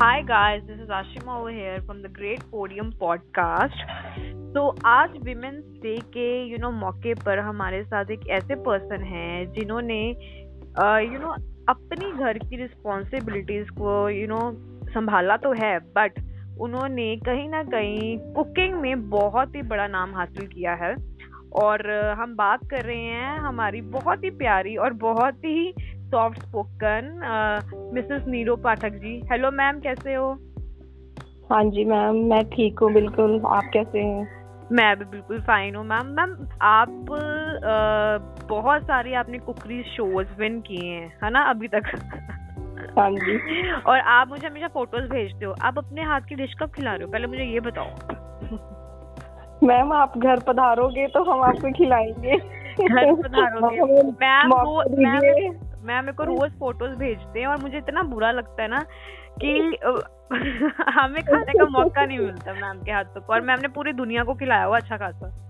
Hi guys, this is Ashima over here from the Great Podium Podcast. तो आज women's day के you you no know, मौके पर हमारे साथ एक ऐसे पर्सन हैं जिन्होंने यू नो अपनी घर की रिस्पॉन्सिबिलिटीज को यू you नो know, संभाला तो है बट उन्होंने कहीं ना कहीं कुकिंग में बहुत ही बड़ा नाम हासिल किया है और हम बात कर रहे हैं हमारी बहुत ही प्यारी और बहुत ही soft spoken Mrs Neero Pathak ji hello ma'am कैसे हो? हाँ जी मैम मैं ठीक हूँ बिल्कुल। आप कैसे हैं? मैं भी बिल्कुल फाइन हूँ मैम मैम आप आ, बहुत सारे आपने कुकरी शोज़ विन किए हैं है ना अभी तक? हाँ जी। और आप मुझे हमेशा फ़ोटोज़ भेजते हो। आप अपने हाथ की डिश कब खिला रहे हो? पहले मुझे ये बताओ। मैम आप घर पधारोगे तो हम आपको खिलाएँगे। घर पधारोगे। मैम मैम मैम मेरे को रोज फ़ोटोज़ भेजते हैं और मुझे इतना बुरा लगता है ना कि हमें खाने का मौका नहीं मिलता मैम के हाथों को और मैम ने पूरी दुनिया को खिलाया हुआ अच्छा खासा।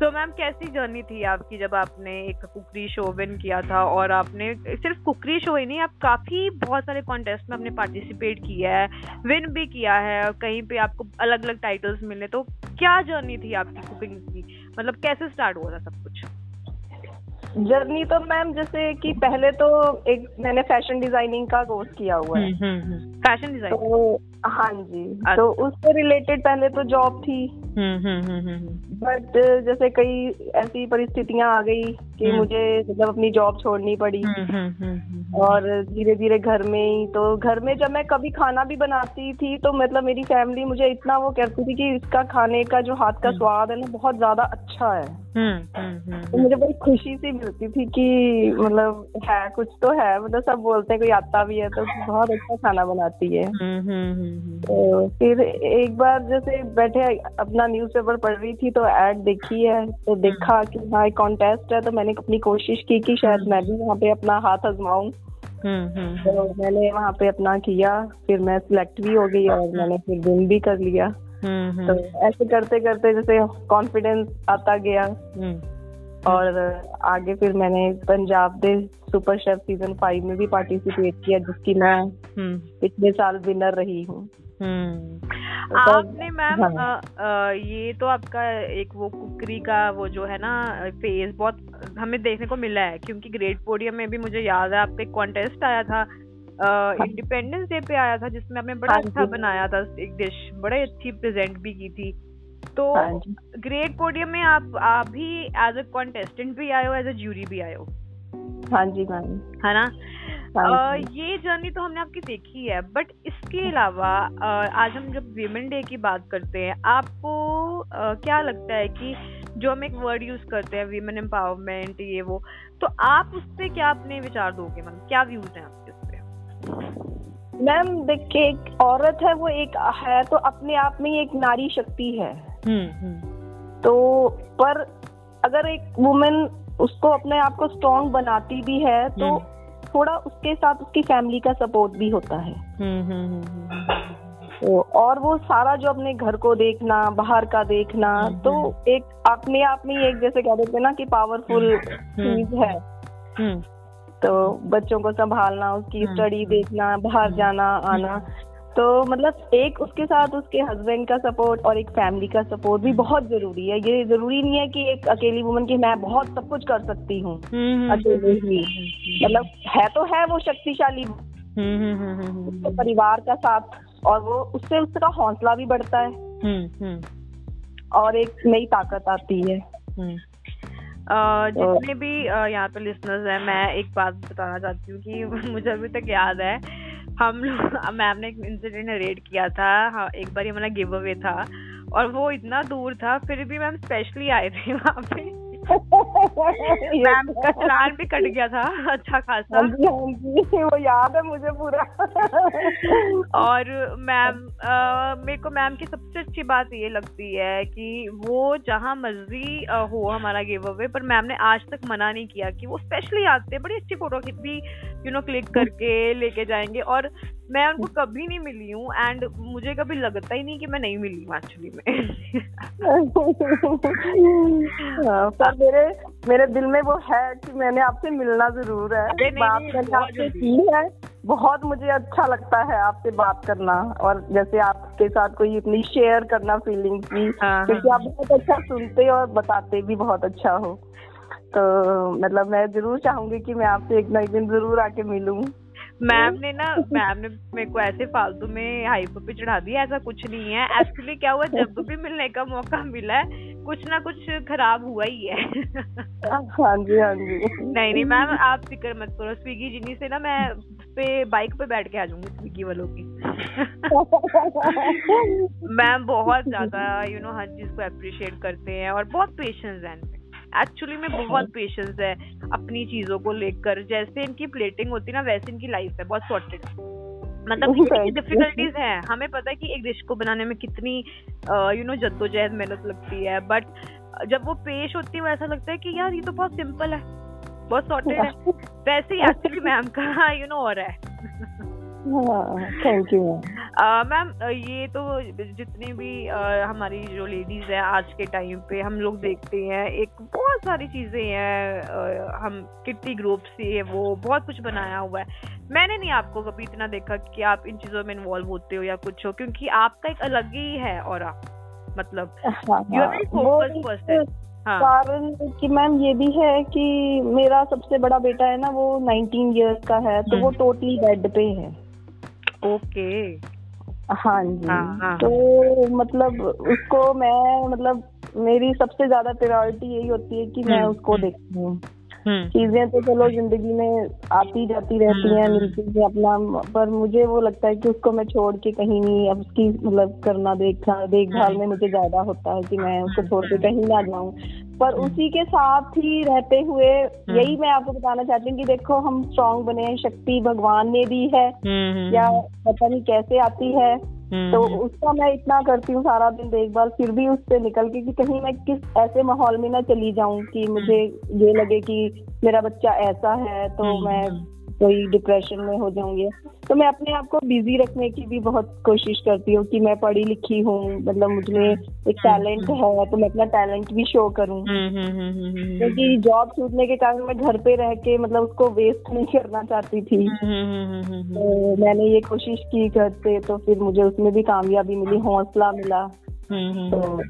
तो मैम कैसी जर्नी थी आपकी जब आपने एक कुकरी शो विन किया था और आपने सिर्फ़ कुकरी शो ही नहीं आप काफ़ी बहुत सारे कॉन्टेस्ट में आपने पार्टिसिपेट किया है विन भी किया है और कहीं पे आपको अलग अलग टाइटल्स मिले तो क्या जर्नी थी आपकी कुकिंग की? मतलब कैसे स्टार्ट हुआ था सब कुछ? जर्नी तो मैम जैसे कि पहले तो एक मैंने फ़ैशन डिज़ाइनिंग का कोर्स किया हुआ है। फ़ैशन हम्म, डिज़ाइन? हम्म, तो हाँ जी। अच्छा। तो उससे रिलेटेड पहले तो जॉब थी। बट हम्म, जैसे कई ऐसी परिस्थितियाँ आ गई कि मुझे मतलब अपनी जॉब छोड़नी पड़ी। और धीरे धीरे घर में ही तो घर में जब मैं कभी खाना भी बनाती थी तो मतलब मेरी फैमिली मुझे इतना वो कहती थी कि इसका खाने का जो हाथ का स्वाद है ना बहुत ज़्यादा अच्छा है। तो मुझे बड़ी खुशी सी मिलती थी कि मतलब है कुछ तो है मतलब सब बोलते हैं कोई आता भी है तो बहुत अच्छा खाना बनाती है। तो फिर एक बार जैसे बैठे अपना न्यूज़पेपर पढ़ रही थी तो एड देखी है तो देखा कि हाँ एक कॉन्टेस्ट है तो मैंने अपनी कोशिश की कि शायद मैं भी वहाँ पे अपना हाथ आजमाऊं। तो मैंने वहाँ पे अपना किया फिर मैं सिलेक्ट भी हो गई और मैंने फिर विन भी कर लिया तो ऐसे करते करते जैसे कॉन्फिडेंस आता गया हम्म। और आगे फिर मैंने पंजाब दे सुपर शेफ सीज़न फाइव में भी पार्टिसिपेट किया जिसकी मैं हम्म। पिछले साल विनर रही हूँ हम्म। आपने मैम हाँ। ये तो आपका एक वो कुकरी का वो जो है ना फ़ेज़ बहुत हमें देखने को मिला है क्योंकि ग्रेट पोडियम में भी मुझे याद है आपका एक कॉन्टेस्ट आया था इंडिपेंडेंस हाँ। डे पे आया था जिसमें आपने बड़ा हाँ अच्छा बनाया था एक डिश बड़े अच्छी प्रेजेंट भी की थी। तो ग्रेट हाँ पोडियम में आप आप भी एज अ कॉन्टेस्टेंट भी आए हो एज अ ज्यूरी भी आए हो? हाँ जी मैम। है ना? हाँ ये जर्नी तो हमने आपकी देखी है बट इसके अलावा आज हम जब वीमेन डे की बात करते हैं आपको क्या लगता है कि जो हम एक वर्ड यूज़ करते हैं वीमेन एम्पावरमेंट ये वो तो आप उस पर क्या अपने विचार दोगे मतलब क्या व्यूज़ हैं आपके उस पर मैम देखिए एक औरत है वो एक है तो अपने आप में ही एक नारी शक्ति है हम्म, हम्म। तो पर अगर एक वुमेन उसको अपने आप को स्ट्रॉन्ग बनाती भी है तो हम्म। थोड़ा उसके साथ उसकी फैमिली का सपोर्ट भी होता है। तो और वो सारा जो अपने घर को देखना बाहर का देखना तो एक अपने आप में एक जैसे कह देते ना कि पावरफुल चीज़ है। तो बच्चों को संभालना उसकी स्टडी देखना बाहर जाना आना तो मतलब एक उसके साथ उसके हस्बैंड का सपोर्ट और एक फैमिली का सपोर्ट भी बहुत ज़रूरी है। ये ज़रूरी नहीं है कि एक अकेली वुमन की मैं बहुत सब कुछ कर सकती हूँ। हम्म, हम्म, अकेले हम्म, ही। मतलब है तो है वो शक्तिशाली। तो परिवार का साथ और वो उससे उसका हौसला भी बढ़ता है। और एक नई ताकत आती है। जितने भी यहाँ पे लिसनर्स हैं मैं एक बात बताना चाहती हूँ कि मुझे अभी तक याद है हम लोग, मैम ने एक इंसिडेंट रेड किया था हाँ एक बार हमारा गिव अवे था, और वो इतना दूर था, फिर भी मैम स्पेशली आए थे वहाँ पे। मैम का चलान भी कट गया था अच्छा खासा। हाँ हाँ वो याद है मुझे पूरा। और मैम मेरे को मैम की सबसे अच्छी बात ये लगती है कि वो जहाँ मर्ज़ी हो हमारा गिव अवे पर मैम ने आज तक मना नहीं किया कि वो स्पेशली आते हैं बड़ी अच्छी फ़ोटो भी यू नो क्लिक करके लेके जाएँगे। और मैं उनको कभी नहीं मिली हूँ एंड मुझे कभी लगता ही नहीं कि मैं नहीं मिली हूँ एक्चुअली में। पर मेरे मेरे दिल में वो है कि मैंने आपसे मिलना ज़रूर है। बात मैंने आपसे की है। बहुत मुझे अच्छा लगता है आपसे बात करना और जैसे आपके साथ कोई अपनी शेयर करना फीलिंग भी हाँ, क्योंकि हाँ। आप बहुत अच्छा सुनते और बताते भी बहुत अच्छा हो। तो मतलब मैं ज़रूर चाहूँगी कि मैं आपसे एक ना एक दिन ज़रूर आके मिलूं। मैम ने ना मैम ने मेरे को ऐसे फालतू में हाइप पे चढ़ा दिया ऐसा कुछ नहीं है। एक्चुअली क्या हुआ जब भी मिलने का मौका मिला है कुछ ना कुछ खराब हुआ ही है। हाँ जी हाँ जी। नहीं नहीं मैम आप फ़िक्र मत करो स्विगी जिनी से ना मैं पे बाइक पे बैठ के आ जाऊँगी स्विगी वालों की। मैम बहुत ज़्यादा यू नो हर चीज़ को अप्रिशिएट करते हैं और बहुत पेशेंस है। एक्चुअली में बहुत पेशेंस है अपनी चीज़ों को लेकर। जैसे इनकी प्लेटिंग होती है ना वैसे इनकी लाइफ है बहुत सॉर्टेड मतलब कितनी डिफिकल्टीज है। हमें पता है कि एक डिश को बनाने में कितनी यू नो जद्दोजहद मेहनत लगती है। बट जब वो पेश होती है ऐसा लगता है कि यार ये तो बहुत सिंपल है। बहुत सॉर्टेड है। वैसे ही एक्चुअली मैम का यू नो हो। रहा है थैंक यू मैम ये तो जितनी भी uh, हमारी जो लेडीज़ है आज के टाइम पे हम लोग देखते हैं एक बहुत सारी चीज़ें हैं हम कितनी ग्रुप से है वो बहुत कुछ बनाया हुआ है। मैंने नहीं आपको कभी इतना देखा कि आप इन चीज़ों में इन्वॉल्व होते हो या कुछ हो क्योंकि आपका एक अलग ही है और मतलब। यू आर फोकस्ड पर्सन कारण कि मैम ये भी है कि मेरा सबसे बड़ा बेटा है ना वो 19 इयर्स का है तो वो टोटली हम्म। बेड पे है। ओके हाँ जी। हाँ, हाँ. तो मतलब उसको मैं मतलब मेरी सबसे ज़्यादा प्रायोरिटी यही होती है कि मैं हम्म, उसको हम्म। देखूँ हम्म। चीज़ें तो चलो ज़िंदगी में आती जाती रहती हैं मिलती है अपना पर मुझे वो लगता है कि उसको मैं छोड़ के कहीं नहीं अब उसकी मतलब करना देखना देखभाल में मुझे ज़्यादा होता है कि मैं उसको छोड़ के कहीं ना जाऊँ पर। उसी के साथ ही रहते हुए। यही मैं आपको बताना चाहती हूँ कि देखो हम स्ट्रांग बने शक्ति भगवान ने दी है या पता नहीं कैसे आती है तो उसका मैं इतना करती हूँ सारा दिन देखभाल फिर भी उससे निकल के कि कहीं मैं किस ऐसे माहौल में ना चली जाऊँ कि मुझे ये लगे कि मेरा बच्चा ऐसा है तो मैं कोई डिप्रेशन में हो जाऊँगी। तो मैं अपने आप को बिज़ी रखने की भी बहुत कोशिश करती हूँ कि मैं पढ़ी लिखी हूँ मतलब मुझमें एक टैलेंट है तो मैं अपना टैलेंट भी शो करूँ। हम्म, हम्म, हम्म, क्योंकि जॉब छूटने के कारण मैं घर पे रह के मतलब उसको वेस्ट नहीं करना चाहती थी। तो मैंने ये कोशिश की घर करते तो फिर मुझे उसमें भी कामयाबी मिली हौसला मिला। तो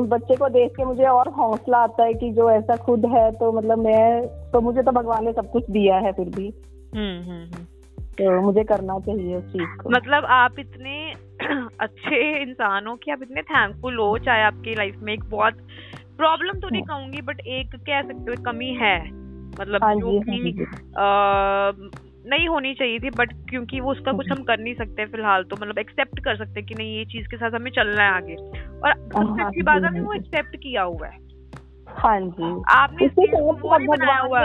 उस बच्चे को देख के मुझे और हौसला आता है कि जो ऐसा खुद है तो मतलब मैं तो मुझे तो भगवान ने सब कुछ दिया है फिर भी। हम्म, हम्म, हम्म। तो मुझे करना चाहिए उस चीज़ को। मतलब आप इतने अच्छे इंसान हो कि आप इतने थैंकफुल हो चाहे आपकी लाइफ में एक बहुत प्रॉब्लम तो नहीं हाँ। कहूँगी बट एक कह सकते हो कमी है। मतलब हाँ जो हाँ कि नहीं होनी चाहिए थी बट क्योंकि वो उसका कुछ हम कर नहीं सकते फ़िलहाल तो मतलब एक्सेप्ट कर सकते कि नहीं ये चीज़ के साथ हमें चलना है आगे। और सबसे अच्छी बात है वो एक्सेप्ट किया हुआ है। हाँ जी आपने भगवान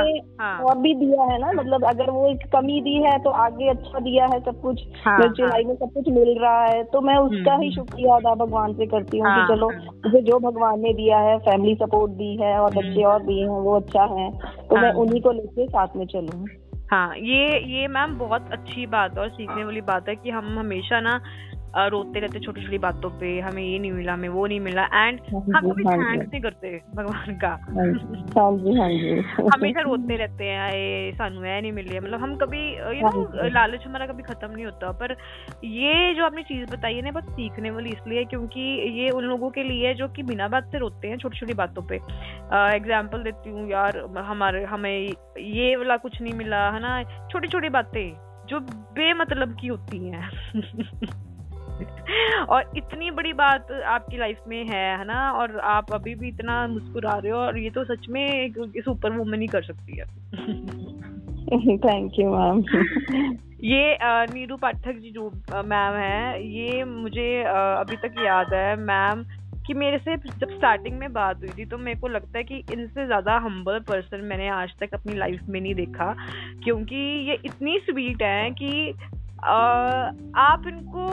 ने हाँ। और भी दिया है ना मतलब अगर वो एक कमी दी है तो आगे अच्छा दिया है सब कुछ हाँ, हाँ, में सब कुछ मिल रहा है तो मैं उसका हम्म, ही हम्म। शुक्रिया अदा भगवान से करती हूँ हाँ, कि चलो हाँ। मुझे जो भगवान ने दिया है फैमिली सपोर्ट दी है और हम्म। बच्चे और दिए हैं वो अच्छा है तो मैं हाँ। उन्हीं को लेके साथ में चलूँ हाँ ये ये मैम बहुत अच्छी बात और सीखने वाली बात है कि हम हमेशा ना रोते रहते छोटी छोटी बातों पे हमें ये नहीं मिला हमें वो नहीं मिला एंड हाँ हम कभी थैंक्स हाँ नहीं करते भगवान का। हाँ हमेशा रोते रहते हैं ये सानू है नहीं मिली मतलब हम कभी यू नो लालच हमारा कभी खत्म नहीं होता पर ये जो आपने चीज़ बताई है ना बहुत सीखने वाली इसलिए क्योंकि ये उन लोगों के लिए है जो कि बिना बात से रोते हैं छोटी छोटी बातों पे। एग्ज़ाम्पल देती हूँ यार हमारे हमें ये वाला कुछ नहीं मिला है ना? छोटी छोटी बातें जो बेमतलब की होती हैं। और इतनी बड़ी बात आपकी लाइफ में है है ना? और आप अभी भी इतना मुस्कुरा रहे हो और ये तो सच में एक सुपर वुमन ही कर सकती है। थैंक यू मैम ये नीरू पाठक जी जो मैम है ये मुझे अभी तक याद है मैम कि मेरे से जब स्टार्टिंग में बात हुई थी तो मेरे को लगता है कि इनसे ज़्यादा हम्बल पर्सन मैंने आज तक अपनी लाइफ में नहीं देखा क्योंकि ये इतनी स्वीट है कि आप इनको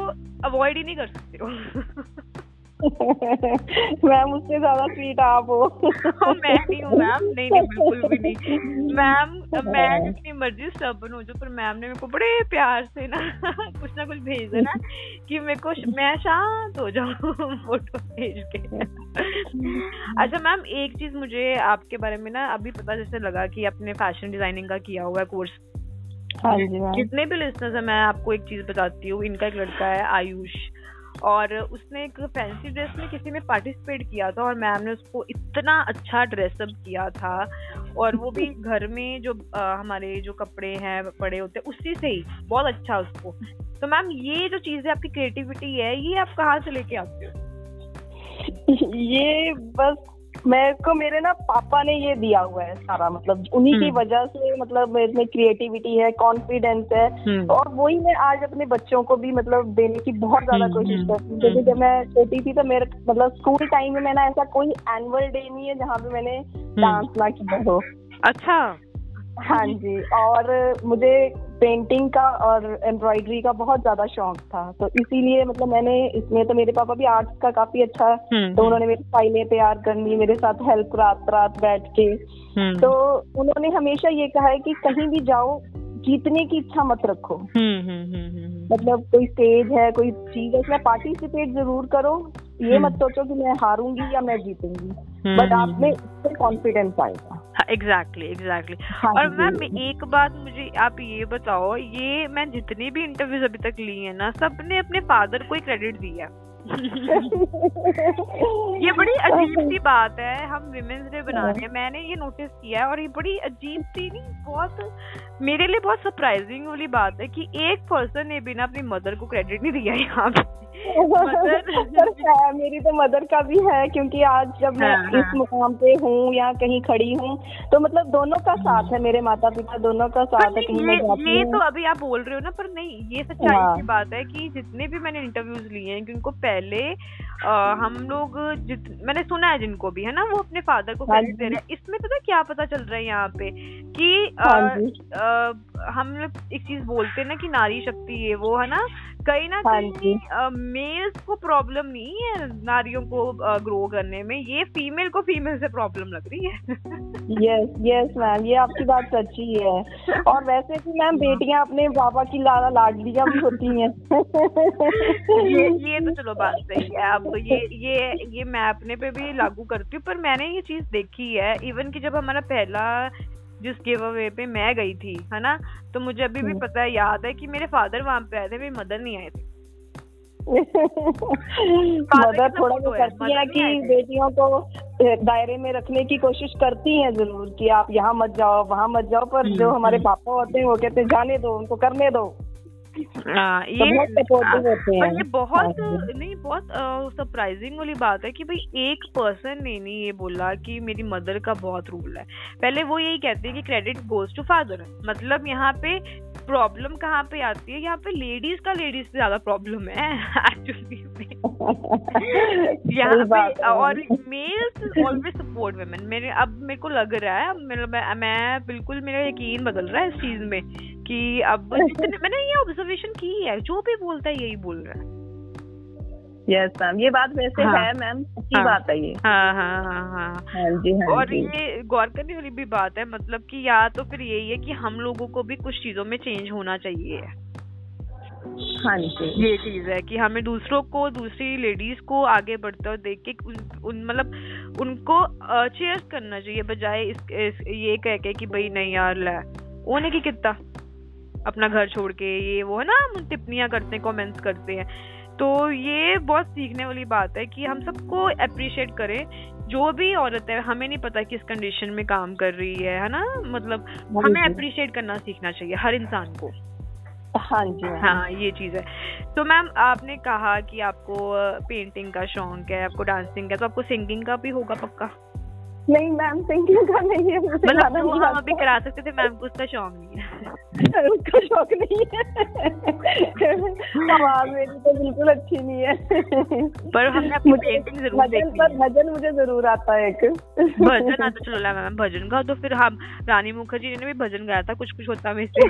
अवॉइड ही नहीं कर सकते हो। मैम उससे ज़्यादा स्वीट आप हो। हाँ, मैं नहीं हूँ मैम। नहीं नहीं बिल्कुल भी नहीं। मैम मैं जितनी मर्ज़ी स्टबन हो जो पर मैम ने मेरे को बड़े प्यार से ना कुछ ना कुछ भेज देना कि मेरे को मैं शांत हो जाऊँ फ़ोटो भेज के। अच्छा मैम एक चीज़ मुझे आपके बारे में ना अभी पता जैसे लगा कि आपने फ़ैशन डिज़ाइनिंग का किया हुआ है कोर्स हाँ जी जितने भी लिस्टर्स है मैं आपको एक चीज़ बताती हूँ। इनका एक लड़का है आयुष। और उसने एक फैंसी ड्रेस में किसी में पार्टिसिपेट किया था और मैम ने उसको इतना अच्छा ड्रेसअप किया था। और वो भी घर में जो आ, हमारे जो कपड़े हैं पड़े होते हैं उसी से ही बहुत अच्छा उसको। तो मैम ये जो चीज़ है आपकी क्रिएटिविटी है ये आप कहाँ से लेके आते हो? ये बस मेरे को मेरे ना पापा ने ये दिया हुआ है सारा मतलब उन्हीं की हम्म। वजह से मतलब मेरे में क्रिएटिविटी है कॉन्फिडेंस है हम्म। और वही मैं आज अपने बच्चों को भी मतलब देने की बहुत ज़्यादा हम्म, कोशिश करती हूँ। क्योंकि जब मैं छोटी थी तो मेरे मतलब स्कूल टाइम में मैंने ऐसा कोई एनुअल डे नहीं है जहाँ पे मैंने डांस ना किया हो। अच्छा। हाँ जी और मुझे पेंटिंग का और एम्ब्रॉयडरी का बहुत ज़्यादा शौक था। तो इसीलिए मतलब मैंने इसमें तो मेरे पापा भी आर्ट्स का काफ़ी अच्छा हम्म, तो हम्म। उन्होंने मेरी फाइलें तैयार करनी मेरे साथ हेल्प रात रात बैठ के। हम्म। तो उन्होंने हमेशा ये कहा है कि कहीं भी जाओ जीतने की इच्छा मत रखो। मतलब कोई स्टेज है कोई चीज़ है उसमें पार्टिसिपेट ज़रूर करो। ये मत सोचो कि मैं हारूँगी या मैं जीतूँगी। बट आप में इससे कॉन्फिडेंस आएगा। एग्जैक्टली एग्जैक्टली हाँ और मैम एक बात मुझे आप ये बताओ ये मैं जितनी भी इंटरव्यूज़ अभी तक ली है ना सबने अपने फादर को ही क्रेडिट दिया ये बड़ी अजीब सी बात है हम विमेन्स डे बना रहे हैं। मैंने ये नोटिस किया है और ये बड़ी अजीब सी नहीं बहुत मेरे लिए बहुत सरप्राइजिंग वाली बात है कि एक पर्सन ने भी ना अपनी मदर को क्रेडिट नहीं दिया यहाँ पे। मदर मेरी तो मदर का भी है क्योंकि आज जब मैं हाँ, इस हाँ। मुकाम पे हूँ या कहीं खड़ी हूँ तो मतलब दोनों का साथ है मेरे माता पिता दोनों का साथ है कहीं मैं ये तो अभी आप बोल रहे हो ना पर नहीं ये सच्चाई हाँ। की बात है कि जितने भी मैंने इंटरव्यूज़ लिए हैं उनको पहले आ, हम लोग जित मैंने सुना है जिनको भी है ना वो अपने फादर को क्रेडिट दे रहे हैं। इसमें पता क्या पता चल रहा है यहाँ पे? कि आ, आ, हम लोग एक चीज़ बोलते हैं ना कि नारी शक्ति है वो है ना? कहीं ना हाँ कहीं मेल्स को प्रॉब्लम नहीं है नारियों को ग्रो करने में। ये फीमेल को फीमेल से प्रॉब्लम लग रही है। यस यस मैम ये आपकी बात सच्ची है। और वैसे भी मैम बेटियाँ अपने पापा की लाला लाडलियाँ भी होती हैं। ये ये तो चलो बात सही है। अब ये ये ये मैं अपने पे भी लागू करती हूँ पर मैंने ये चीज़ देखी है इवन कि जब हमारा पहला जिस गिव अवे पे मैं गई थी है ना तो मुझे अभी भी हम्म। पता है याद है कि मेरे फादर वहाँ पे आए थे मेरी मदर नहीं आए थे मदर थोड़ा वो करती है कि बेटियों को दायरे में रखने की कोशिश करती हैं ज़रूर कि आप यहाँ मत जाओ वहाँ मत जाओ पर जो हम्म, हमारे हम्म। पापा होते हैं वो कहते हैं जाने दो उनको करने दो हाँ, ये ये बहुत नहीं बहुत सरप्राइजिंग वाली बात है कि भाई एक पर्सन ने नहीं ये बोला कि मेरी मदर का बहुत रूल है। पहले वो यही कहते हैं कि क्रेडिट गोज टू फादर मतलब यहाँ पे प्रॉब्लम कहाँ पे आती है? यहाँ पे लेडीज़ का लेडीज़ से ज़्यादा प्रॉब्लम है एक्चुअली यहाँ पे और मेल्स ऑलवेज सपोर्ट वेमेन मेरे अब मेरे को लग रहा है मैं, मैं बिल्कुल मेरा यकीन बदल रहा है इस चीज़ में कि अब जितने मैंने ये ऑब्जर्वेशन की है जो भी बोलता है यही बोल रहा है। यस मैम ये बात वैसे हाँ, है मैम अच्छी हाँ, बात है ये। हाँ हाँ हाँ हाँ हाँ। जी हाँ और जी. ये गौर करने वाली भी बात है मतलब कि या तो फिर यही है कि हम लोगों को भी कुछ चीज़ों में चेंज होना चाहिए। हाँ जी। ये चीज़ है कि हमें दूसरों को दूसरी लेडीज़ को आगे बढ़ते हुए देख के उन, उन मतलब उनको चेयर करना चाहिए बजाय इस, इस ये कह के कि भाई नहीं यार ला। उन्हें की कितना? अपना घर छोड़ के ये वो है ना हम टिप्पणियाँ करते हैं कमेंट्स करते हैं। तो ये बहुत सीखने वाली बात है कि हम सबको अप्रिशिएट करें। जो भी औरत है हमें नहीं पता किस कंडीशन में काम कर रही है है ना? मतलब हमें अप्रिशिएट करना सीखना चाहिए हर इंसान को। हाँ जी हाँ, हाँ ये चीज़ है। तो मैम आपने कहा कि आपको पेंटिंग का शौक है आपको डांसिंग का तो आपको सिंगिंग का भी होगा पक्का? नहीं मैम सिंगिंग का नहीं है मतलब तो हम अभी करा सकते थे मैम को उसका शौक नहीं है। उसका शौक नहीं है। आवाज़ मेरी तो बिल्कुल अच्छी नहीं है। पर हमने अपनी पेंटिंग ज़रूर देखी पर भजन मुझे ज़रूर आता है एक। भजन आता चलो मैम भजन का तो फिर हम रानी मुखर्जी ने भी भजन गाया था कुछ कुछ होता में से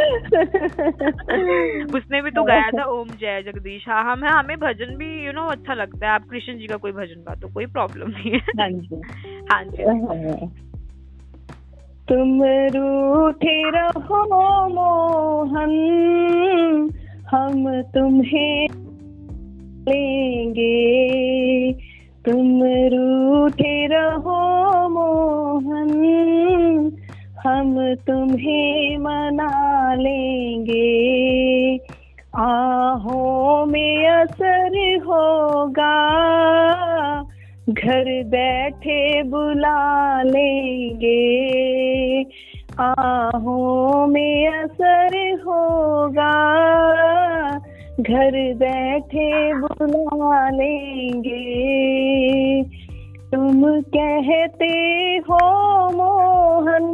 उसने भी तो गाया था ओम जय जगदीश। हाँ हम है हमें भजन भी यू you नो know, अच्छा लगता है। आप कृष्ण जी का कोई भजन गा तो कोई प्रॉब्लम नहीं है। हाँ जी। हाँ जी। हाँ। तुम रूठे रहो मोहन हम तुम्हें लेंगे। तुम हम तुम्हें मना लेंगे। आहों में असर होगा। घर बैठे बुला लेंगे। आहों में असर होगा। घर बैठे बुला लेंगे। तुम कहते हो मोहन,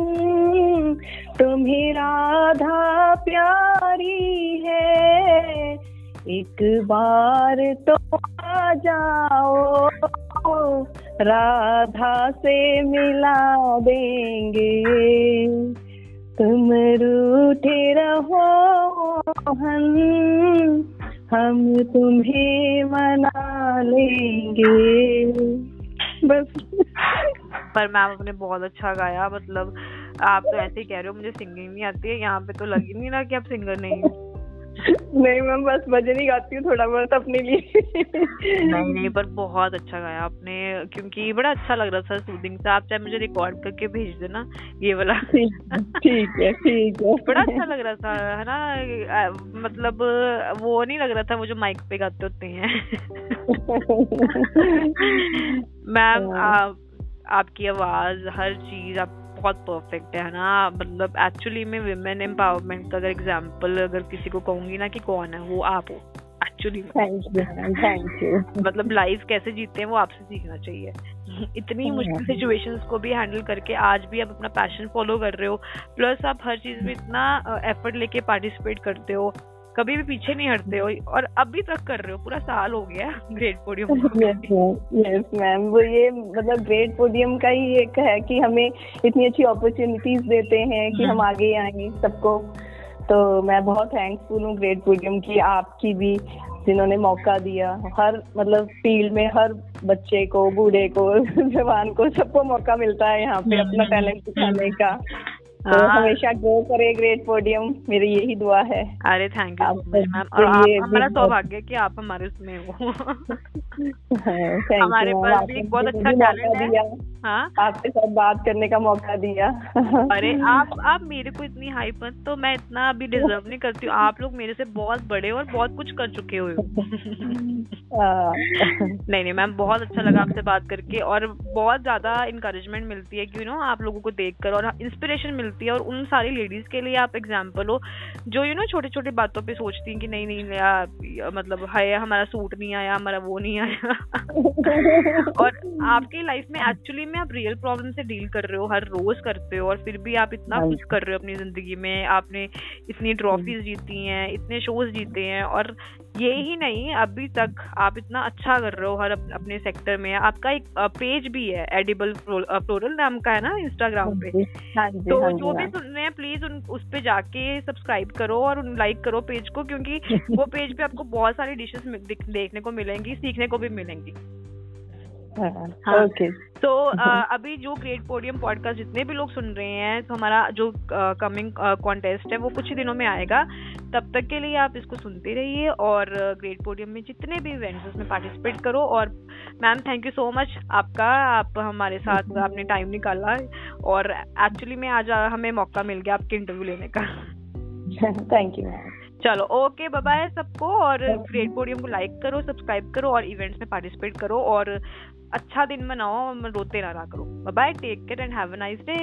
तुम्हें राधा प्यारी है। एक बार तो आ जाओ, राधा से मिला देंगे। तुम रूठे रहो हम हम तुम्हें मना लेंगे। बस। पर मैम आपने बहुत अच्छा गाया मतलब आप तो ऐसे ही कह रहे हो, मुझे सिंगिंग नहीं आती है, यहाँ पे तो लग नहीं ना कि आप सिंगर नहीं हो। नहीं मैम बस भजन ही गाती हूँ थोड़ा बहुत अपने लिए। नहीं नहीं पर बहुत अच्छा गाया आपने क्योंकि बड़ा अच्छा लग रहा था सूदिंग से। आप चाहे मुझे रिकॉर्ड करके भेज देना ये वाला। ठीक है ठीक है। बड़ा अच्छा लग रहा था है ना? मतलब वो नहीं लग रहा था वो जो माइक पे गाते होते हैं। मैम हाँ। आपकी आवाज़ हर चीज़ आप बहुत परफेक्ट है ना? मतलब एक्चुअली में विमेन एम्पावरमेंट का अगर एग्ज़ाम्पल अगर किसी को कहूँगी ना कि कौन है वो आप हो। एक्चुअली थैंक यू मतलब लाइफ कैसे जीते हैं वो आपसे सीखना चाहिए। इतनी मुश्किल सिचुएशंस को भी हैंडल करके आज भी आप अपना पैशन फॉलो कर रहे हो प्लस आप हर चीज़ में इतना एफर्ट लेके पार्टिसिपेट करते हो। कभी भी पीछे नहीं हटते हो और अभी तक कर रहे हो पूरा साल हो गया ग्रेट पोडियम यस मैम वो ये मतलब ग्रेट पोडियम का ही एक है कि हमें इतनी अच्छी अपॉर्चुनिटीज़ देते हैं कि हम हम्म। आगे आए सबको। तो मैं बहुत थैंकफुल हूँ ग्रेट पोडियम की आपकी भी जिन्होंने मौका दिया। हर मतलब फ़ील्ड में हर बच्चे को बूढ़े को जवान को सबको मौका मिलता है यहाँ पे अपना टैलेंट हम्म। दिखाने का। तो हाँ। हमेशा ग्रो करे ग्रेट पोडियम मेरी यही दुआ है। अरे थैंक यू मैम और आप हमारा सौभाग्य कि आप हमारे उसमें हो। हाँ, हमारे पास भी एक बहुत अच्छा टैलेंट है। हाँ। आपके साथ बात करने का मौका दिया। अरे आप आप मेरे को इतनी हाई मत तो मैं इतना अभी डिजर्व नहीं करती हूँ। आप लोग मेरे से बहुत बड़े और बहुत कुछ कर चुके हुए हाँ। नहीं नहीं मैम बहुत अच्छा लगा आपसे बात करके और बहुत ज़्यादा इंकरेजमेंट मिलती है कि यू नो आप लोगों को देख कर और इंस्पिरेशन मिलती होती है और उन सारी लेडीज़ के लिए आप एग्ज़ाम्पल हो जो यू नो छोटी छोटी बातों पे सोचती हैं कि नहीं नहीं या, मतलब है हमारा सूट नहीं आया हमारा वो नहीं आया। और आपकी लाइफ में एक्चुअली में आप रियल प्रॉब्लम से डील कर रहे हो हर रोज करते हो और फिर भी आप इतना हाँ कुछ कर रहे हो अपनी ज़िंदगी में आपने इतनी ट्रॉफीज जीती हैं इतने शोज़ जीते हैं और ये ही नहीं अभी तक आप इतना अच्छा कर रहे हो हर अपने सेक्टर में। आपका एक पेज भी है एडिबल फ्लोरल नाम का है ना इंस्टाग्राम पे। हाँ तो हाँ जो भी सुन रहे हैं प्लीज़ उन उस पे जाके सब्सक्राइब करो और लाइक करो पेज को क्योंकि वो पेज पे आपको बहुत सारी डिशेस देखने को मिलेंगी सीखने को भी मिलेंगी। हाँ। ओके तो अभी जो ग्रेट पोडियम पॉडकास्ट जितने भी लोग सुन रहे हैं तो हमारा जो कमिंग कॉन्टेस्ट है वो कुछ ही दिनों में आएगा। तब तक के लिए आप इसको सुनते रहिए और ग्रेट पोडियम में जितने भी इवेंट्स उसमें पार्टिसिपेट करो और ma'am thank you so much आपका आप हमारे साथ आपने टाइम निकाला और एक्चुअली में आज हमें मौका मिल गया आपके इंटरव्यू लेने का। थैंक यू मैम चलो ओके बाय सबको और ग्रेट पोडियम को लाइक करो सब्सक्राइब करो और इवेंट्स में पार्टिसिपेट करो और अच्छा दिन मनाओ और रोते रहा करो। Bye take care and have a nice day